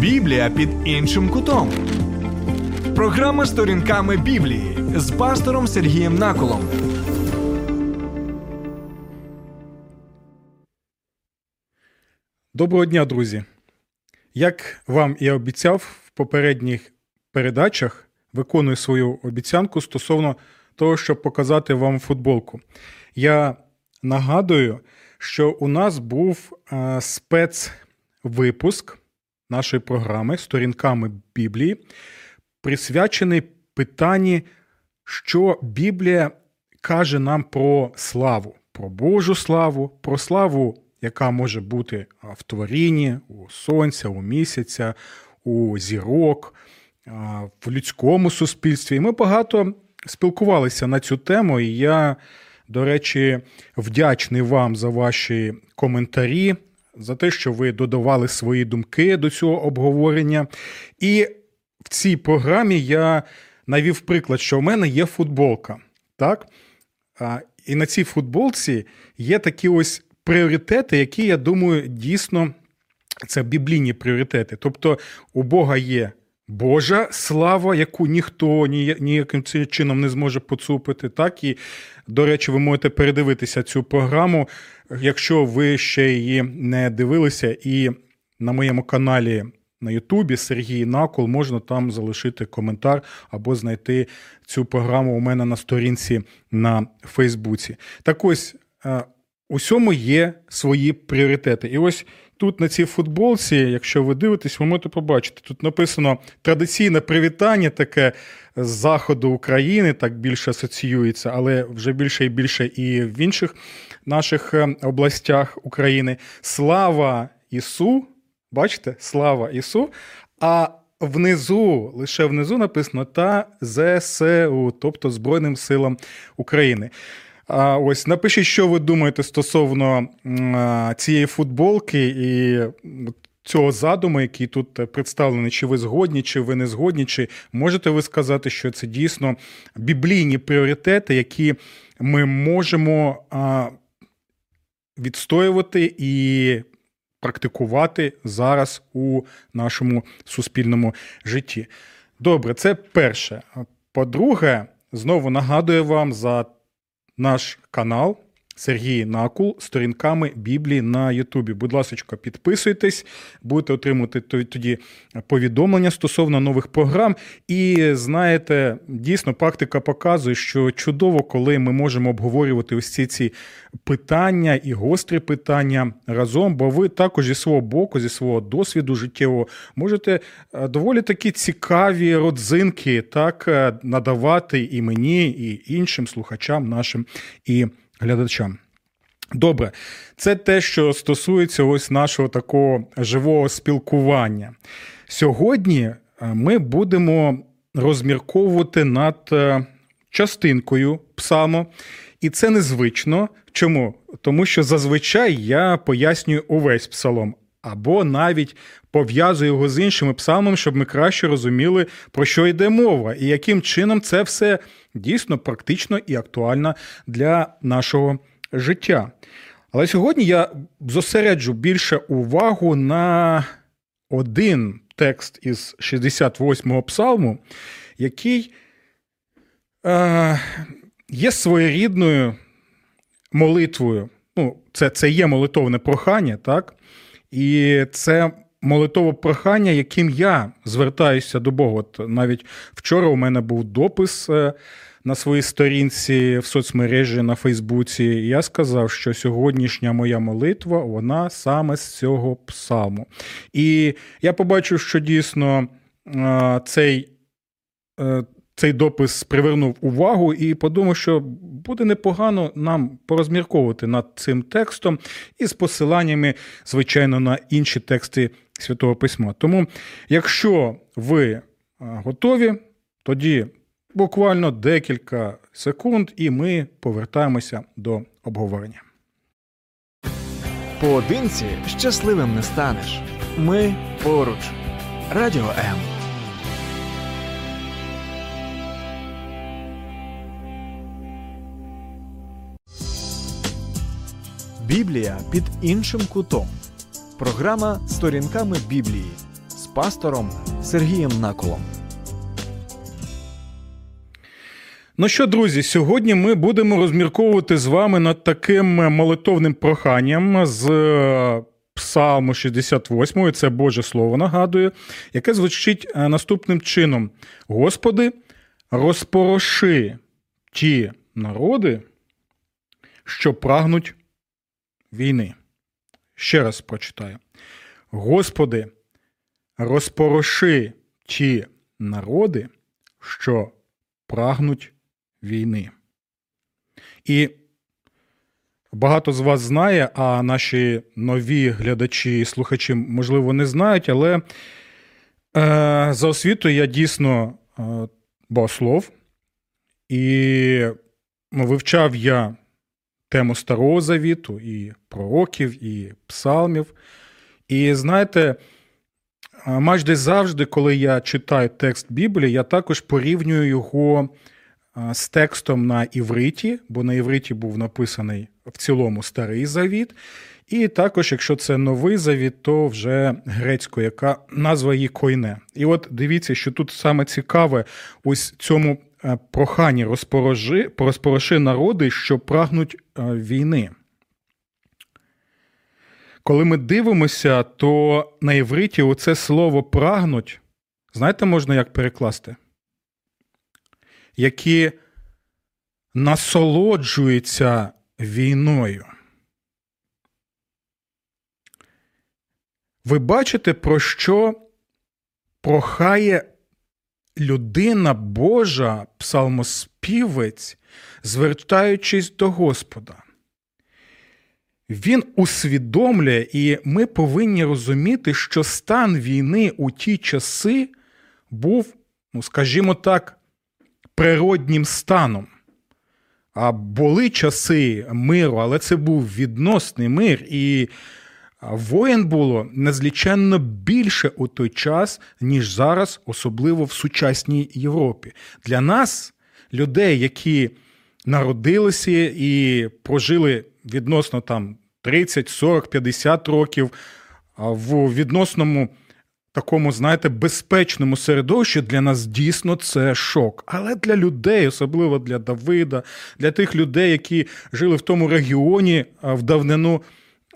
Біблія під іншим кутом. Програма сторінками Біблії з пастором Сергієм Наколом. Доброго дня, друзі! Як вам і обіцяв в попередніх передачах, виконую свою обіцянку стосовно того, щоб показати вам футболку. Я нагадую, що у нас був е, спецвипуск нашої програми сторінками Біблії, присвячений питанні, що Біблія каже нам про славу, про Божу славу, про славу, яка може бути в творінні, у сонця, у місяця, у зірок, в людському суспільстві. І ми багато спілкувалися на цю тему, і я, до речі, вдячний вам за ваші коментарі, за те, що ви додавали свої думки до цього обговорення. І в цій програмі я навів приклад, що в мене є футболка. Так? І на цій футболці є такі ось пріоритети, які, я думаю, дійсно це біблійні пріоритети. Тобто у Бога є Божа слава, яку ніхто ніяким чином не зможе поцупити. Так і, до речі, ви можете передивитися цю програму, якщо ви ще її не дивилися, і на моєму каналі. На Ютубі Сергій Накол можна там залишити коментар або знайти цю програму у мене на сторінці на Фейсбуці. Так ось е, усьому є свої пріоритети. І ось тут на цій футболці, якщо ви дивитесь, ви можете побачити. Тут написано традиційне привітання, таке з заходу України, так більше асоціюється, але вже більше і більше і в інших наших е, областях України. Слава Ісу! Бачите? Слава Ісу! А внизу, лише внизу написано та ЗСУ, тобто Збройним силам України. А ось напишіть, що ви думаєте стосовно цієї футболки і цього задуму, який тут представлений, чи ви згодні, чи ви не згодні, чи можете ви сказати, що це дійсно біблійні пріоритети, які ми можемо відстоювати і практикувати зараз у нашому суспільному житті. Добре, це перше. По-друге, знову нагадую вам за наш канал Сергій Накул сторінками Біблії на Ютубі. Будь ласка, підписуйтесь, будете отримувати тоді повідомлення стосовно нових програм. І знаєте, дійсно, практика показує, що чудово, коли ми можемо обговорювати ось ці ці питання і гострі питання разом, бо ви також зі свого боку, зі свого досвіду життєвого можете е, доволі такі цікаві родзинки так е, надавати і мені, і іншим слухачам нашим і глядачам. Добре, це те, що стосується ось нашого такого живого спілкування. Сьогодні е, ми будемо розмірковувати над е, частинкою псалму, і це незвично. Чому? Тому що зазвичай я пояснюю увесь псалом, або навіть пов'язую його з іншими псалмами, щоб ми краще розуміли, про що йде мова, і яким чином це все дійсно практично і актуально для нашого життя. Але сьогодні я зосереджу більше увагу на один текст із 68-го псалму, який е, є своєрідною молитвою. Ну, Це це є молитовне прохання, так? І це молитове прохання, яким я звертаюся до Бога. От навіть вчора у мене був допис е, на своїй сторінці в соцмережі на Фейсбуці. Я сказав, що сьогоднішня моя молитва вона саме з цього псалму. І я побачив, що дійсно е, цей. Е, цей допис привернув увагу і подумав, що буде непогано нам порозмірковувати над цим текстом і з посиланнями, звичайно, на інші тексти Святого Письма. Тому, якщо ви готові, тоді буквально декілька секунд, і ми повертаємося до обговорення. Поодинці щасливим не станеш. Ми поруч. Радіо М. Біблія під іншим кутом. Програма сторінками Біблії з пастором Сергієм Наколом. Ну що, друзі, сьогодні ми будемо розмірковувати з вами над таким молитовним проханням з е, Псалму 68, це Боже Слово нагадую, яке звучить е, наступним чином: Господи, розпороши ті народи, що прагнуть війни. Ще раз прочитаю. Господи, розпороши ті народи, що прагнуть війни. І багато з вас знає, а наші нові глядачі і слухачі, можливо, не знають, але е, за освітою я дійсно е, богослов, і вивчав я тему Старого Завіту, і пророків, і псалмів. І знаєте, майже завжди, коли я читаю текст Біблії, я також порівнюю його з текстом на івриті, бо на івриті був написаний в цілому старий завіт. І також, якщо це новий завіт, то вже грецькою, яка назва її койне. І от дивіться, що тут саме цікаве, ось цьому е, проханні розпороши, розпороши народи, що прагнуть е, війни. Коли ми дивимося, то на євриті оце слово прагнуть, знаєте, можна як перекласти? Які насолоджуються війною. Ви бачите, про що прохає людина Божа, псалмоспівець, звертаючись до Господа. Він усвідомлює, і ми повинні розуміти, що стан війни у ті часи був, ну, скажімо так, природнім станом. А були часи миру, але це був відносний мир, і воєн було незліченно більше у той час, ніж зараз, особливо в сучасній Європі. Для нас, людей, які народилися і прожили відносно там 30, 40, 50 років в відносному такому, знаєте, безпечному середовищі для нас дійсно це шок. Але для людей, особливо для Давида, для тих людей, які жили в тому регіоні в давнину,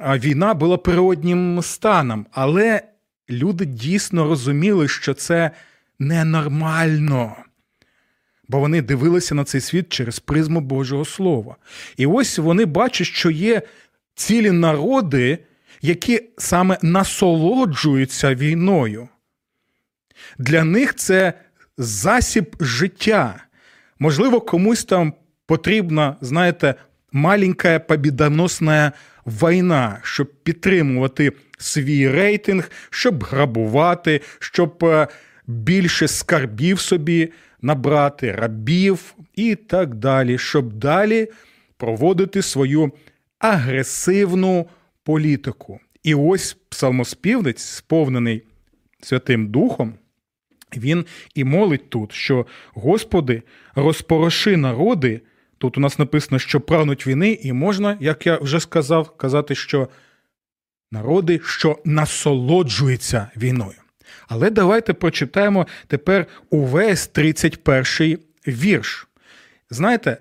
війна була природнім станом. Але люди дійсно розуміли, що це ненормально. Бо вони дивилися на цей світ через призму Божого Слова. І ось вони бачать, що є цілі народи, які саме насолоджуються війною. Для них це засіб життя. Можливо, комусь там потрібна, знаєте, маленька побідоносна війна, щоб підтримувати свій рейтинг, щоб грабувати, щоб е, більше скарбів собі набрати, рабів і так далі, щоб далі проводити свою агресивну політику. І ось псалмоспівець, сповнений Святим Духом, він і молить тут, що Господи, розпороши народи. Тут у нас написано, що прагнуть війни, і можна, як я вже сказав, казати, що народи, що насолоджуються війною. Але давайте прочитаємо тепер увесь 31 вірш. Знаєте,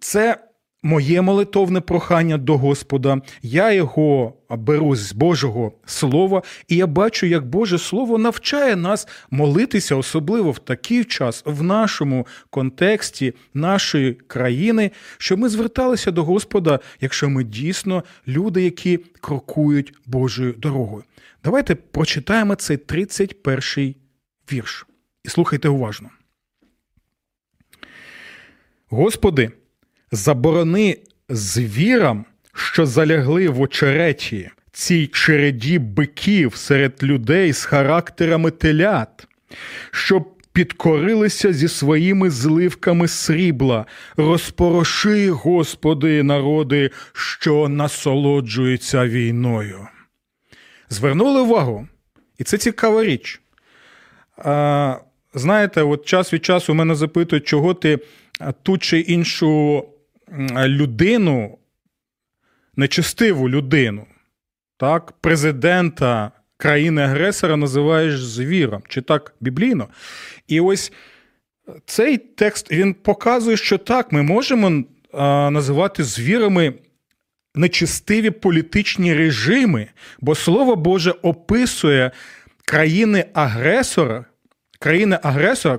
це моє молитовне прохання до Господа, я його беру з Божого Слова, і я бачу, як Боже Слово навчає нас молитися, особливо в такий час, в нашому контексті нашої країни, щоб ми зверталися до Господа, якщо ми дійсно люди, які крокують Божою дорогою. Давайте прочитаємо цей 31-й вірш. І слухайте уважно. Господи, заборони звірам, що залягли в очереті цій череді биків серед людей з характерами телят, щоб підкорилися зі своїми зливками срібла, розпороши, Господи, народи, що насолоджуються війною. Звернули увагу, і це цікава річ. А, Знаєте, от час від часу мене запитують, чого ти ту чи іншу людину, нечестиву людину, так, президента країни-агресора називаєш звіром, чи так біблійно. І ось цей текст він показує, що так, ми можемо а, називати звірами нечистиві політичні режими, бо Слово Боже описує країни-агресора, країни-агресора.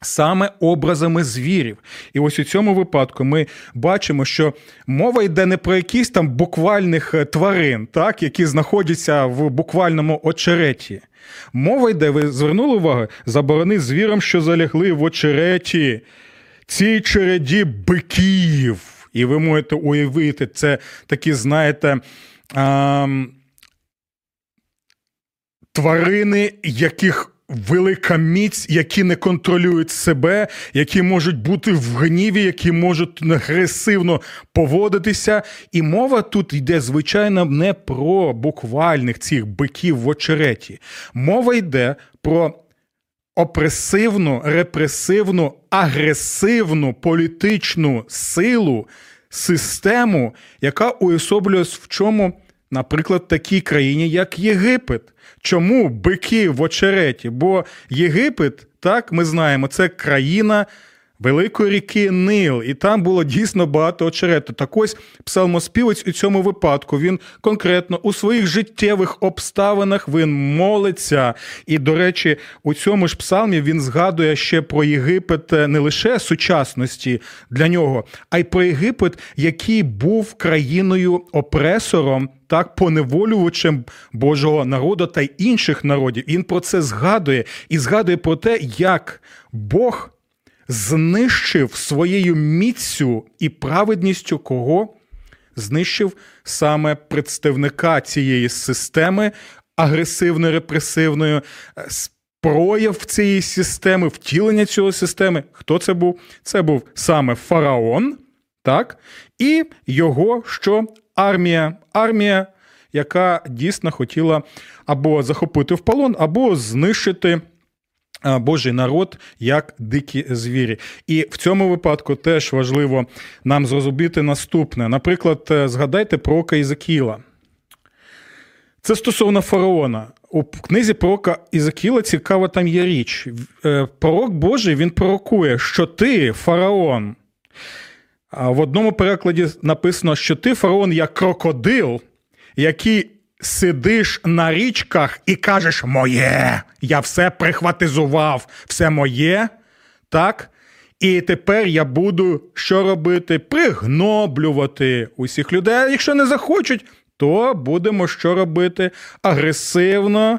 Саме образами звірів. І ось у цьому випадку ми бачимо, що мова йде не про якісь там буквальних е, тварин, так, які знаходяться в буквальному очереті. Мова йде, ви звернули увагу, заборони звірам, що залягли в очереті, цій череді биків. І ви можете уявити, це такі, знаєте, а, тварини, яких велика міць, які не контролюють себе, які можуть бути в гніві, які можуть агресивно поводитися. І мова тут йде, звичайно, не про буквальних цих биків в очереті. Мова йде про. Опресивну, репресивну, агресивну політичну силу, систему, яка уособлює в чому, наприклад, такій країні, як Єгипет. Чому бики в очереті? Бо Єгипет, так ми знаємо, це країна. Великої ріки Нил, і там було дійсно багато очерету. Так ось псалмоспівець у цьому випадку він конкретно у своїх життєвих обставинах він молиться. І, до речі, у цьому ж псалмі він згадує ще про Єгипет е, не лише сучасності для нього, а й про Єгипет, який був країною опресором. Так, поневолювачем Божого народу та й інших народів. Він про це згадує і згадує про те, як Бог знищив своєю міцю і праведністю кого? Знищив саме представника цієї системи агресивно-репресивної, е, прояв цієї системи, втілення цього системи. Хто це був? Це був саме фараон, так? І його що армія, армія, яка дійсно хотіла або захопити в полон, або знищити. Божий народ як дикі звірі. І в цьому випадку теж важливо нам зрозуміти наступне. Наприклад, е, згадайте про ока Ізакіла. Це стосовно фараона. У книзі пророка Ізакіла цікава там є річ. Е, пророк Божий він пророкує, що ти фараон. А в одному перекладі написано, що ти фараон як крокодил, який сидиш на річках і кажеш моє, я все прихватизував, все моє, так? І тепер я буду що робити? Пригноблювати усіх людей. Якщо не захочуть, то будемо що робити? Агресивно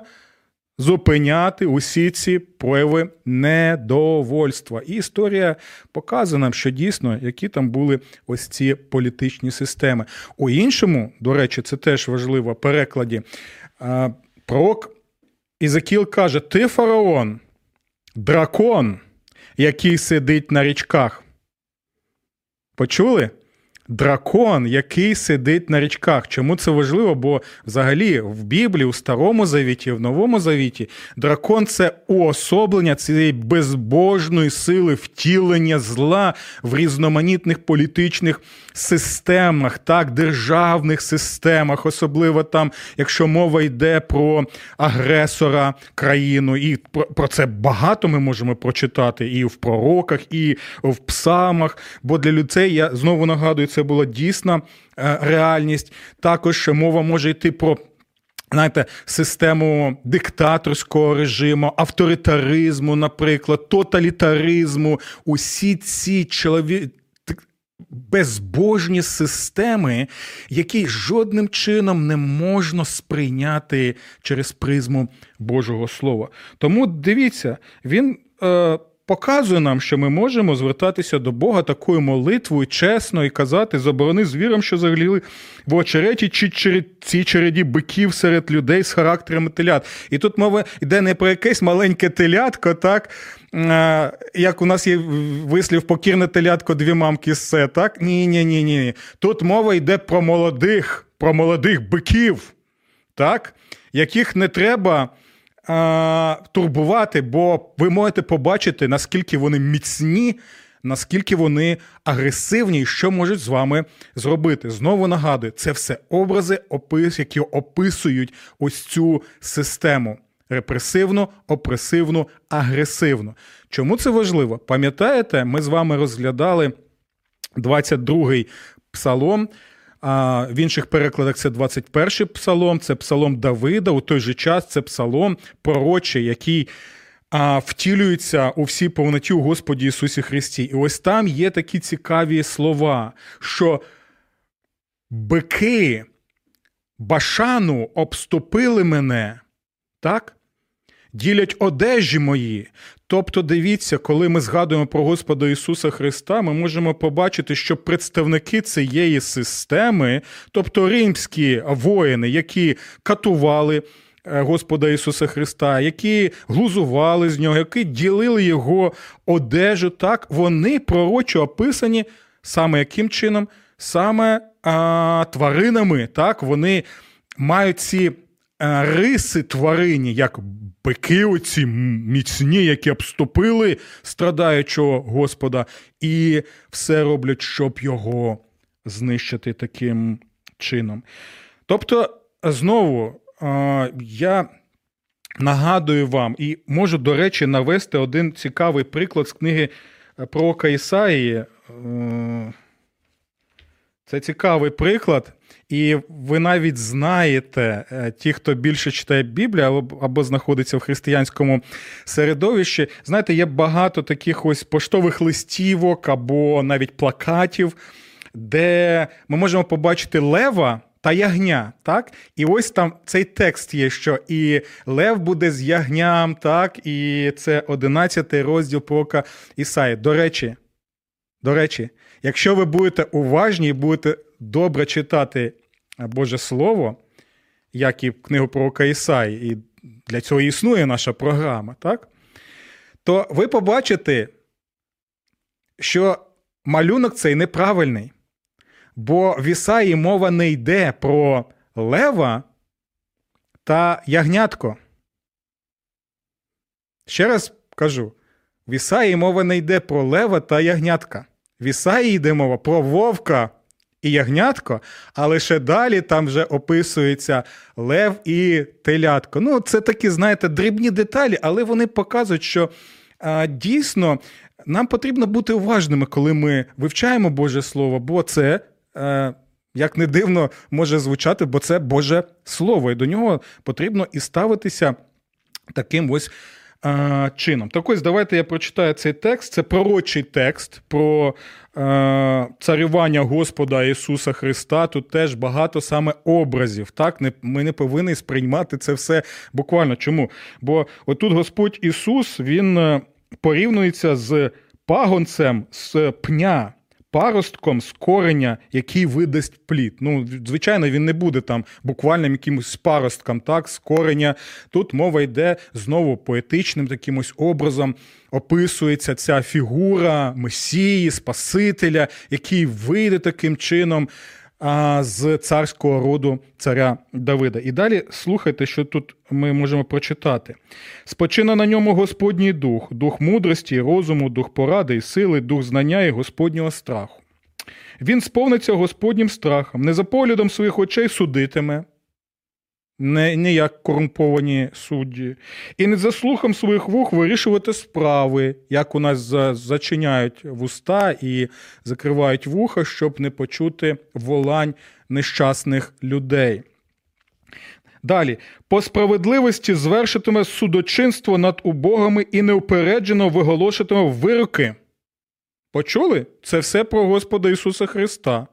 зупиняти усі ці прояви недовольства. І історія показує нам, що дійсно, які там були ось ці політичні системи. У іншому, до речі, це теж важливо перекладі. Пророк Ізакіл каже: Ти фараон, дракон, який сидить на річках. Почули? Дракон, який сидить на річках. Чому це важливо? Бо взагалі в Біблії, у Старому Завіті, в Новому Завіті, дракон це уособлення цієї безбожної сили втілення зла в різноманітних політичних системах, так, державних системах, особливо там, якщо мова йде про агресора країну, і про, це багато ми можемо прочитати і в пророках, і в псамах. Бо для людей я знову нагадую, це була дійсна е, реальність. Також мова може йти про. Знаєте, систему диктаторського режиму, авторитаризму, наприклад, тоталітаризму, усі ці чолові безбожні системи, які жодним чином не можна сприйняти через призму Божого Слова. Тому дивіться, він. Е, Показує нам, що ми можемо звертатися до Бога такою молитвою, чесно і казати, заборони звірам, що загліли в очереті чи через ці череді биків серед людей з характерами телят. І тут мова йде не про якесь маленьке телятко, так як у нас є вислів покірне телятко, дві мамки все, так? Ні, ні, ні, ні. Тут мова йде про молодих, про молодих биків, так? яких не треба. Турбувати, бо ви можете побачити, наскільки вони міцні наскільки вони агресивні і що можуть з вами зробити. Знову нагадую, це все образи, які описують ось цю систему. Репресивну, опресивну, агресивну. Чому це важливо? Пам'ятаєте, ми з вами розглядали 22-й псалом. А в інших перекладах це 21-й псалом, це псалом Давида. У той же час це псалом пророчий, який а, втілюється у всій повноті у Господі Ісусі Христі. І ось там є такі цікаві слова, що бики башану обступили мене, так? Ділять одежі мої. Тобто, дивіться, коли ми згадуємо про Господа Ісуса Христа, ми можемо побачити, що представники цієї системи, тобто римські воїни, які катували е, Господа Ісуса Христа, які глузували з нього, які ділили його одежу, так вони пророчо описані саме яким чином? Саме а, тваринами, так, вони мають ці. Е, риси тварині, як бики, оці міцні, які обступили страдаючого Господа, і все роблять, щоб його знищити таким чином. Тобто, знову е, я нагадую вам і можу, до речі, навести один цікавий приклад з книги про Ісаїї. Е, це цікавий приклад. І ви навіть знаєте, е, ті, хто більше читає Біблію або, або знаходиться в християнському середовищі, знаєте, є багато таких ось поштових листівок або навіть плакатів, де ми можемо побачити лева. Та ягня, так? І ось там цей текст є, що і Лев буде з ягням, так, і це 11 розділ пророка Ісаї. До речі, до речі, якщо ви будете уважні і будете добре читати Боже Слово, як і книгу пророка Ісаї, і для цього існує наша програма, так? то ви побачите, що малюнок цей неправильний. Бо в Ісаї мова не йде про лева та ягнятко. Ще раз кажу: в Ісаї мова не йде про лева та ягнятка. В Ісаї йде мова про вовка і ягнятко, а лише далі там вже описується лев і телятко. Ну, це такі, знаєте, дрібні деталі, але вони показують, що а, дійсно нам потрібно бути уважними, коли ми вивчаємо Боже Слово, бо це. А, як не дивно може звучати, бо це Боже Слово, і до нього потрібно і ставитися таким ось а, чином. Так ось давайте я прочитаю цей текст. Це пророчий текст про а, царювання Господа Ісуса Христа. Тут теж багато саме образів. Так? Не, Ми не повинні сприймати це все буквально. Чому? Бо отут Господь Ісус Він е, порівнюється з пагонцем з пня паростком з кореня, який видасть плід. Ну, звичайно, він не буде там буквальним якимось паростком, так, з кореня. Тут мова йде знову поетичним таким образом. Описується ця фігура Месії, Спасителя, який вийде таким чином з царського роду царя Давида. І далі слухайте, що тут ми можемо прочитати: спочина на ньому Господній дух, дух мудрості, розуму, дух поради і сили, дух знання і Господнього страху. Він сповниться Господнім страхом, не за поглядом своїх очей судитиме не, не як корумповані судді, і не за слухом своїх вух вирішувати справи, як у нас зачиняють вуста і закривають вуха, щоб не почути волань нещасних людей. Далі, по справедливості звершитиме судочинство над убогами і неупереджено виголошитиме вироки. Почули? Це все про Господа Ісуса Христа,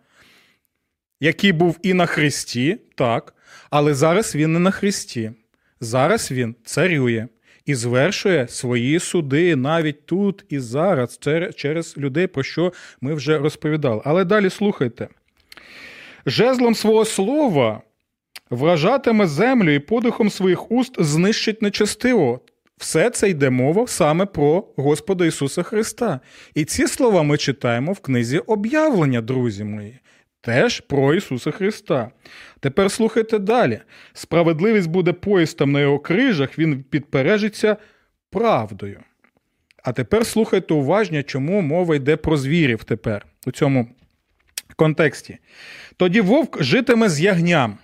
який був і на Христі, так, але зараз він не на Христі. Зараз він царює і звершує свої суди навіть тут і зараз, через людей, про що ми вже розповідали. Але далі слухайте. Жезлом свого слова вражатиме землю і подихом своїх уст знищить нечестиво. Все це йде мова саме про Господа Ісуса Христа. І ці слова ми читаємо в книзі об'явлення, друзі мої теж про Ісуса Христа. Тепер слухайте далі. Справедливість буде поїстом на його крижах, він підпережиться правдою. А тепер слухайте уважно, чому мова йде про звірів тепер у цьому контексті. Тоді вовк житиме з ягням.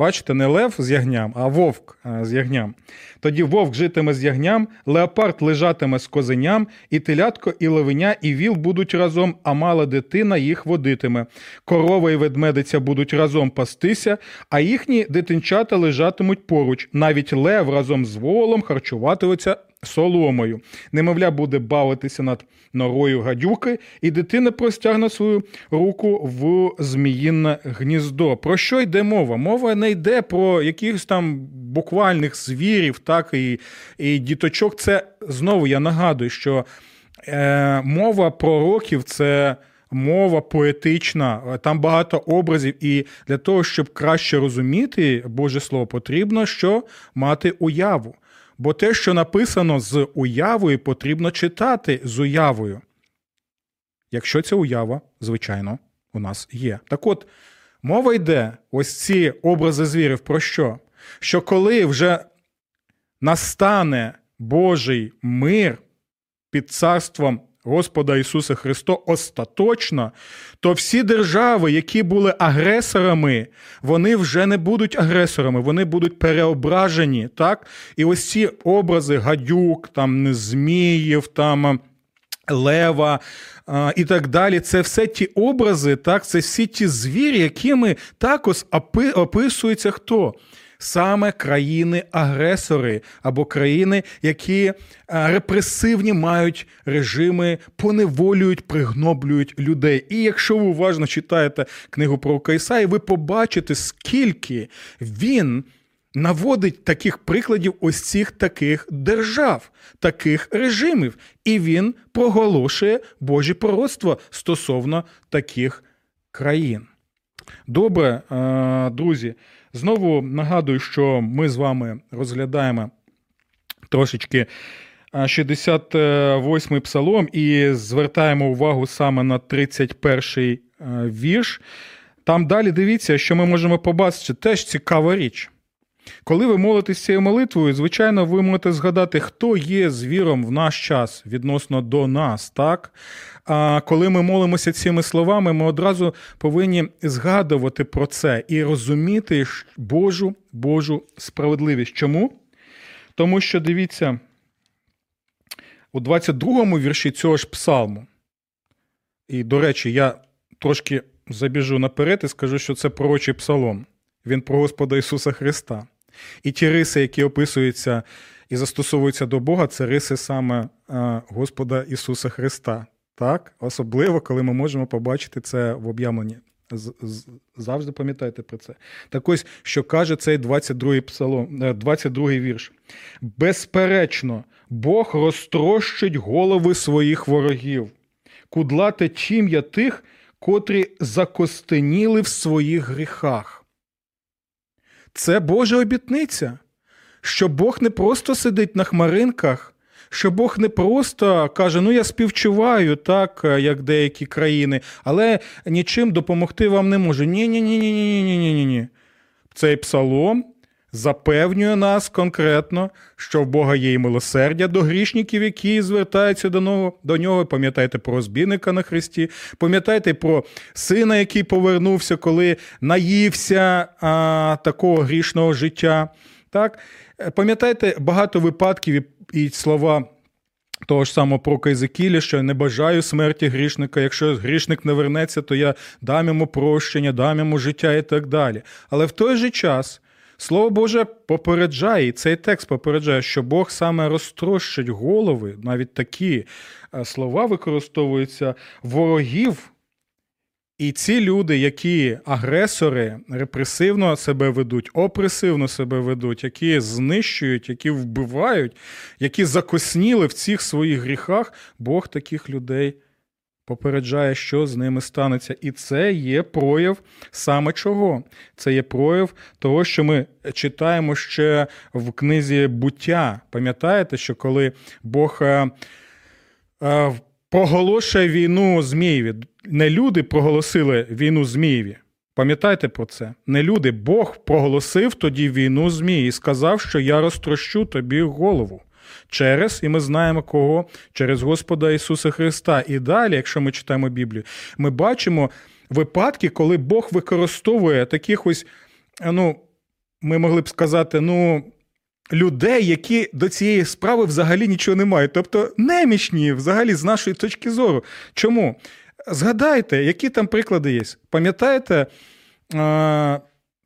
Бачите, не лев з ягням, а вовк з ягням. Тоді вовк житиме з ягням, леопард лежатиме з козеням, і телятко, і левеня, і віл будуть разом, а мала дитина їх водитиме. Корова і ведмедиця будуть разом пастися, а їхні дитинчата лежатимуть поруч. Навіть лев разом з волом харчуватиметься соломою. Немовля буде бавитися над норою гадюки, і дитина простягне свою руку в зміїнне гніздо. Про що йде мова? Мова не йде про якихось там буквальних звірів, так і, і діточок. Це знову я нагадую, що е, мова пророків це. Мова поетична, там багато образів, і для того, щоб краще розуміти Боже Слово, потрібно що мати уяву. Бо те, що написано з уявою, потрібно читати з уявою. Якщо ця уява, звичайно, у нас є. Так от, мова йде, ось ці образи звірів, про що? Що коли вже настане Божий мир під царством Господа Ісуса Христа остаточно, то всі держави, які були агресорами, вони вже не будуть агресорами, вони будуть переображені. так? І ось ці образи гадюк, там зміїв, там лева а, і так далі. Це все ті образи, так, це всі ті звірі, якими також описується хто? Саме країни-агресори або країни, які е, репресивні мають режими, поневолюють, пригноблюють людей. І якщо ви уважно читаєте книгу про Кайсаї, ви побачите, скільки він. Наводить таких прикладів ось цих таких держав, таких режимів, і він проголошує Божі пророцтво стосовно таких країн. Добре, е, друзі. Знову нагадую, що ми з вами розглядаємо трошечки 68-й псалом і звертаємо увагу саме на 31-й е, вірш. Там далі дивіться, що ми можемо побачити теж цікава річ. Коли ви молитесь цією молитвою, звичайно, ви можете згадати, хто є звіром в наш час відносно до нас, так? А коли ми молимося цими словами, ми одразу повинні згадувати про це і розуміти Божу Божу справедливість. Чому? Тому що дивіться, у 22-му вірші цього ж псалму, і, до речі, я трошки забіжу наперед і скажу, що це пророчий псалом. Він про Господа Ісуса Христа. І ті риси, які описуються і застосовуються до Бога, це риси саме Господа Ісуса Христа. Так? Особливо, коли ми можемо побачити це в об'явленні. Завжди пам'ятайте про це. Так ось, що каже цей 22-й псалом, 22-й е, вірш. Безперечно, Бог розтрощить голови своїх ворогів, кудлате тім'я тих, котрі закостеніли в своїх гріхах. Це Божа обітниця, що Бог не просто сидить на хмаринках, що Бог не просто каже, ну я співчуваю, так, як деякі країни, але нічим допомогти вам не можу. Ні-ні-ні. ні ні ні ні ні Цей псалом запевнює нас конкретно, що в Бога є і милосердя до грішників, які звертаються до нього. До нього. Пам'ятайте про розбійника на Христі, пам'ятайте про сина, який повернувся, коли наївся а, такого грішного життя. Так? Пам'ятайте багато випадків і слова. Того ж самого про Кайзекілі, що я не бажаю смерті грішника. Якщо грішник не вернеться, то я дам йому прощення, дам йому життя і так далі. Але в той же час Слово Боже попереджає, і цей текст попереджає, що Бог саме розтрощить голови, навіть такі е, слова використовуються ворогів. І ці люди, які агресори репресивно себе ведуть, опресивно себе ведуть, які знищують, які вбивають, які закосніли в цих своїх гріхах, Бог таких людей попереджає, що з ними станеться. І це є прояв саме чого? Це є прояв того, що ми читаємо ще в книзі буття. Пам'ятаєте, що коли Бог. Е, е, проголошує війну Змієві. Не люди проголосили війну Змієві. Пам'ятайте про це. Не люди. Бог проголосив тоді війну Змії і сказав, що я розтрощу тобі голову. Через, і ми знаємо кого? Через Господа Ісуса Христа. І далі, якщо ми читаємо Біблію, ми бачимо випадки, коли Бог використовує таких ось, ну, ми могли б сказати, ну. Людей, які до цієї справи взагалі нічого не мають, тобто немічні взагалі з нашої точки зору. Чому? Згадайте, які там приклади є. Пам'ятаєте е,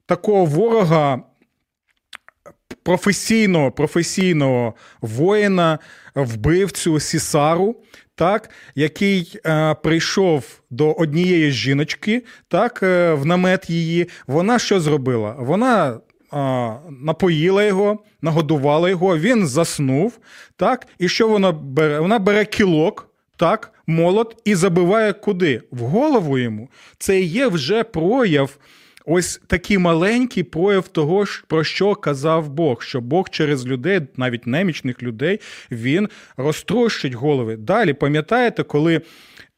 такого ворога професійного професійного воїна, вбивцю Сісару, так, який е, прийшов до однієї жіночки, так, е, в намет її. Вона що зробила? Вона напоїла його, нагодувала його, він заснув. так, І що вона бере? Вона бере кілок. Так, молот і забиває куди? В голову йому. Це є вже прояв Ось такий маленький прояв того, про що казав Бог, що Бог через людей, навіть немічних людей, він розтрощить голови. Далі пам'ятаєте, коли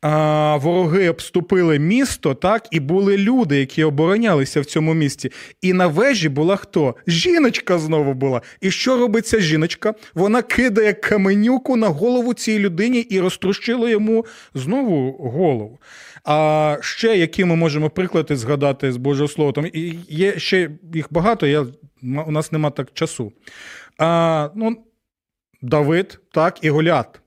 а, Вороги обступили місто, так, і були люди, які оборонялися в цьому місті. І на вежі була хто? Жіночка знову була. І що робить ця жіночка? Вона кидає каменюку на голову цій людині і розтрощила йому знову голову. А ще які ми можемо приклади згадати з Божого Слова? Там є ще їх багато, я, у нас нема так часу. А, ну, Давид, так, і Голят.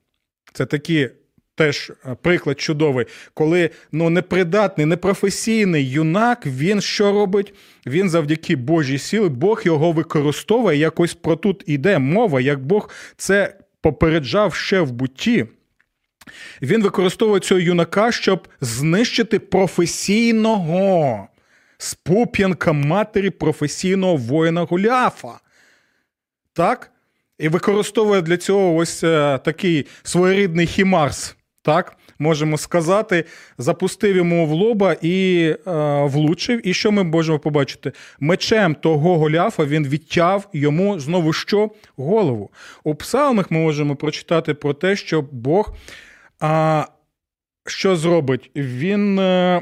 Це такі теж приклад чудовий, коли ну, непридатний, непрофесійний юнак, він що робить? Він завдяки Божій силі, Бог його використовує. Якось про тут іде мова, як Бог це попереджав ще в бутті. Він використовує цього юнака, щоб знищити професійного спуп'янка матері професійного воїна Голіафа. Так? І використовує для цього ось е, такий своєрідний хімарс. Так, можемо сказати, запустив йому в лоба і е, влучив. І що ми можемо побачити? Мечем того Голіафа він відтяв йому знову що? Голову. У псалмах ми можемо прочитати про те, що Бог а що зробить? Він е,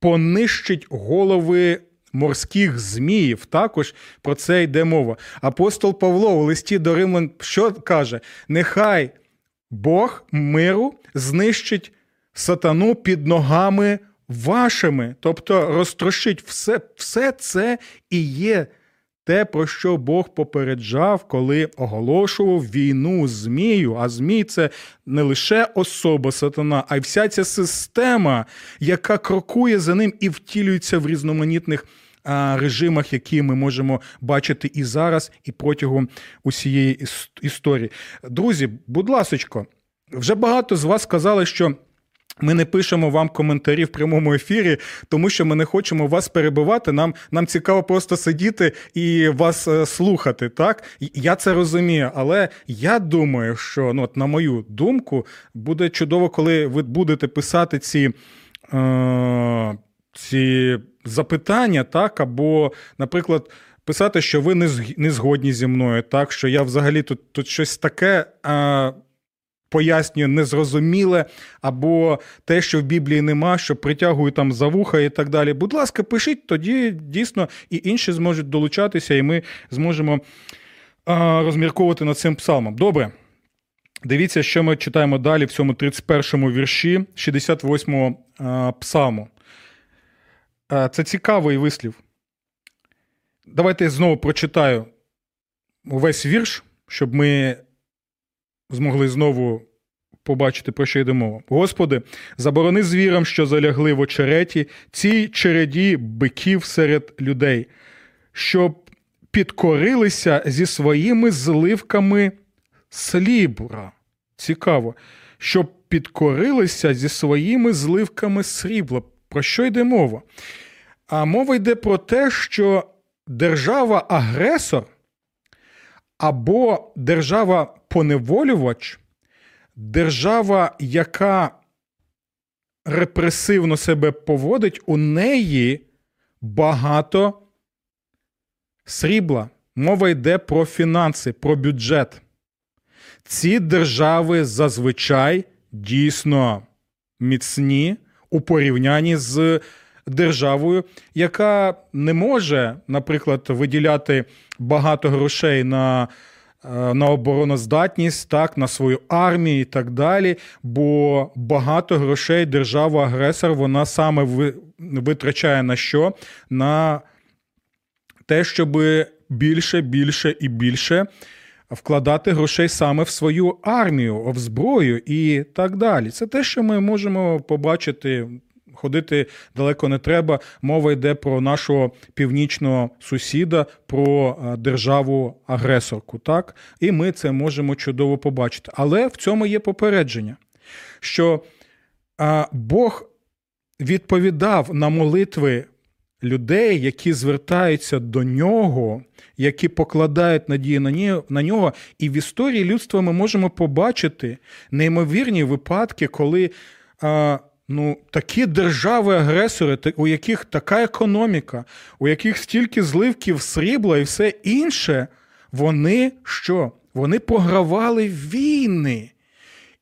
понищить голови морських зміїв. Також про це йде мова. Апостол Павло у листі до Римлян що каже? Нехай Бог миру знищить сатану під ногами вашими. Тобто розтрощить все, все це і є те, про що Бог попереджав, коли оголошував війну Змію. А Змій це не лише особа сатана, а й вся ця система, яка крокує за ним і втілюється в різноманітних режимах, які ми можемо бачити і зараз, і протягом усієї історії. Друзі, будь ласочко, вже багато з вас сказали, що. Ми не пишемо вам коментарі в прямому ефірі, тому що ми не хочемо вас перебивати. Нам нам цікаво просто сидіти і вас е, слухати. Так я це розумію, але я думаю, що ну, от, на мою думку, буде чудово, коли ви будете писати ці. Е, ці запитання, так, або, наприклад, писати, що ви не згодні зі мною, так, що я взагалі тут тут щось таке а, пояснюю незрозуміле, або те, що в Біблії нема, що притягую там за вуха і так далі. Будь ласка, пишіть, тоді дійсно і інші зможуть долучатися, і ми зможемо а, розмірковувати над цим псалмом. Добре. Дивіться, що ми читаємо далі в цьому 31-му вірші 68-го псалму. Це цікавий вислів. Давайте я знову прочитаю увесь вірш, щоб ми змогли знову побачити, про що йде мова. Господи, заборони звірам, що залягли в очереті, цій череді биків серед людей, щоб підкорилися зі своїми зливками слібра. Цікаво, щоб підкорилися зі своїми зливками срібла. Про що йде мова? А мова йде про те, що держава-агресор або держава-поневолювач, держава, яка репресивно себе поводить, у неї багато срібла. Мова йде про фінанси, про бюджет. Ці держави зазвичай дійсно міцні у порівнянні з державою, яка не може, наприклад, виділяти багато грошей на на обороноздатність, так, на свою армію і так далі. Бо багато грошей держава-агресор вона саме витрачає на що? На те, щоб більше, більше і більше вкладати грошей саме в свою армію, в зброю і так далі. Це те, що ми можемо побачити. Ходити далеко не треба. Мова йде про нашого північного сусіда, про е, державу-агресорку. Так, і ми це можемо чудово побачити. Але в цьому є попередження, що Бог відповідав на молитви людей, які звертаються до нього, які покладають надію на нього. І в історії людства ми можемо побачити неймовірні випадки, коли а, ну, такі держави-агресори, у яких така економіка, у яких стільки зливків срібла і все інше, вони що? Вони програвали війни.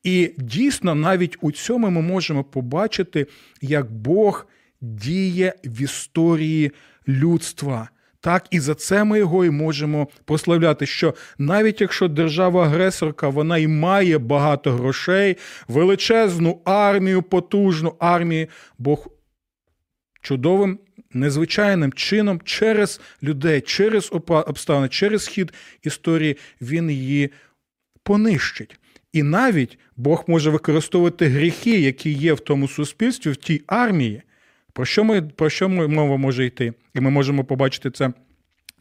І дійсно, навіть у цьому ми можемо побачити, як Бог діє в історії людства. Так, і за це ми його і можемо прославляти. Що навіть якщо держава-агресорка вона і має багато грошей, величезну армію, потужну армію, Бог чудовим, незвичайним чином через людей, через обставини, через хід історії він її понищить. І навіть Бог може використовувати гріхи, які є в тому суспільстві, в тій армії. Про що ми, про що мова може йти? І ми можемо побачити це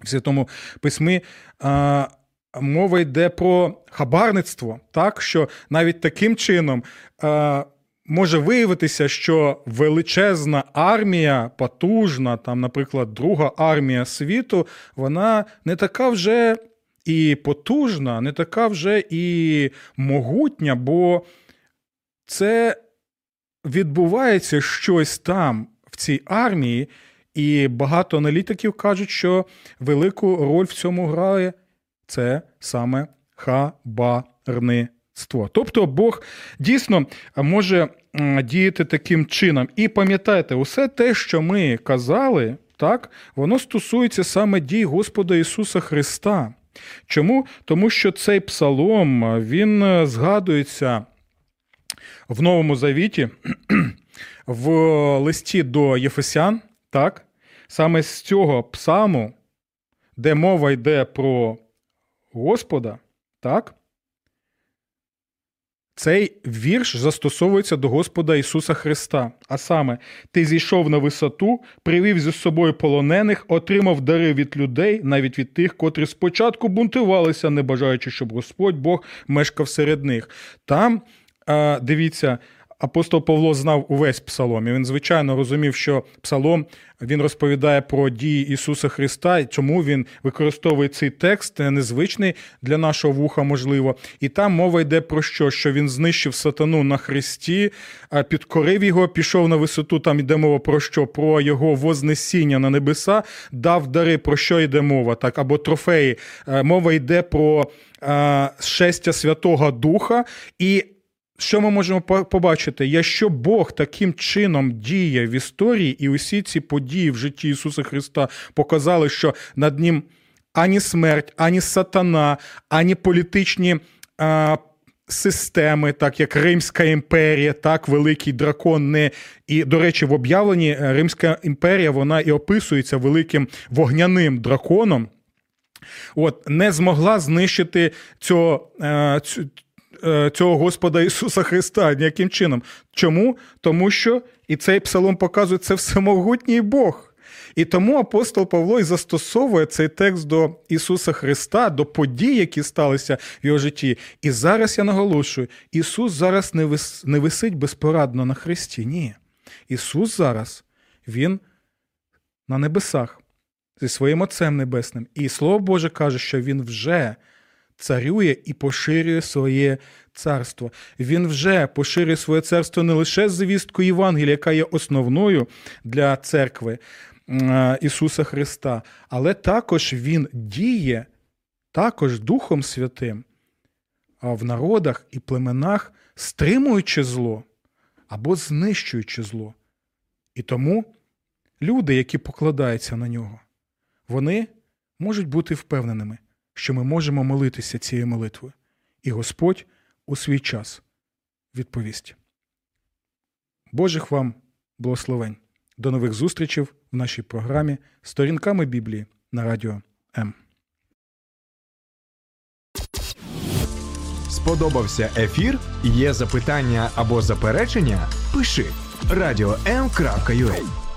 в Святому Письмі. А, Мова йде про хабарництво, так що навіть таким чином а, може виявитися, що величезна армія, потужна, там, наприклад, друга армія світу, вона не така вже і потужна, не така вже і могутня, бо це відбувається щось там цій армії, і багато аналітиків кажуть, що велику роль в цьому грає це саме хабарництво. Тобто Бог дійсно може діяти таким чином. І пам'ятайте, усе те, що ми казали, так, воно стосується саме дій Господа Ісуса Христа. Чому? Тому що цей псалом він згадується в Новому Завіті в листі до Єфесян, так, саме з цього псаму, де мова йде про Господа, так, цей вірш застосовується до Господа Ісуса Христа. А саме, ти зійшов на висоту, привів зі собою полонених, отримав дари від людей, навіть від тих, котрі спочатку бунтувалися, не бажаючи, щоб Господь Бог мешкав серед них. Там, дивіться, апостол Павло знав увесь псалом. І Він, звичайно, розумів, що псалом він розповідає про дії Ісуса Христа, і чому він використовує цей текст, незвичний для нашого вуха, можливо. І там мова йде про що? Що він знищив сатану на хресті, підкорив його, пішов на висоту. Там йде мова про що? Про його вознесіння на небеса, дав дари, про що йде мова, так, або трофеї. Мова йде про шестя Святого Духа. і що ми можемо побачити? Якщо Бог таким чином діє в історії, і усі ці події в житті Ісуса Христа показали, що над ним ані смерть, ані сатана, ані політичні а, системи, так як Римська імперія, так, великий дракон не. І, до речі, в об'явленні е, Римська імперія вона і описується великим вогняним драконом. От не змогла знищити цього, е, цю, цього Господа Ісуса Христа ніяким чином. Чому? Тому що і цей псалом показує це всемогутній Бог. І тому апостол Павло і застосовує цей текст до Ісуса Христа, до подій, які сталися в його житті. І зараз я наголошую: Ісус зараз не вис... не висить безпорадно на Христі. Ні. Ісус зараз, Він на небесах зі своїм Отцем Небесним. І Слово Боже каже, що Він вже царює і поширює своє царство. Він вже поширює своє царство не лише з звісткою Євангелія, яка є основною для церкви Ісуса Христа, але також Він діє також Духом Святим в народах і племенах, стримуючи зло або знищуючи зло. І тому люди, які покладаються на нього, вони можуть бути впевненими що ми можемо молитися цією молитвою, і Господь у свій час відповість. Божих вам благословень. До нових зустрічей в нашій програмі Сторінками Біблії на радіо М. Сподобався ефір? Є запитання або заперечення? Пиши радіом.ua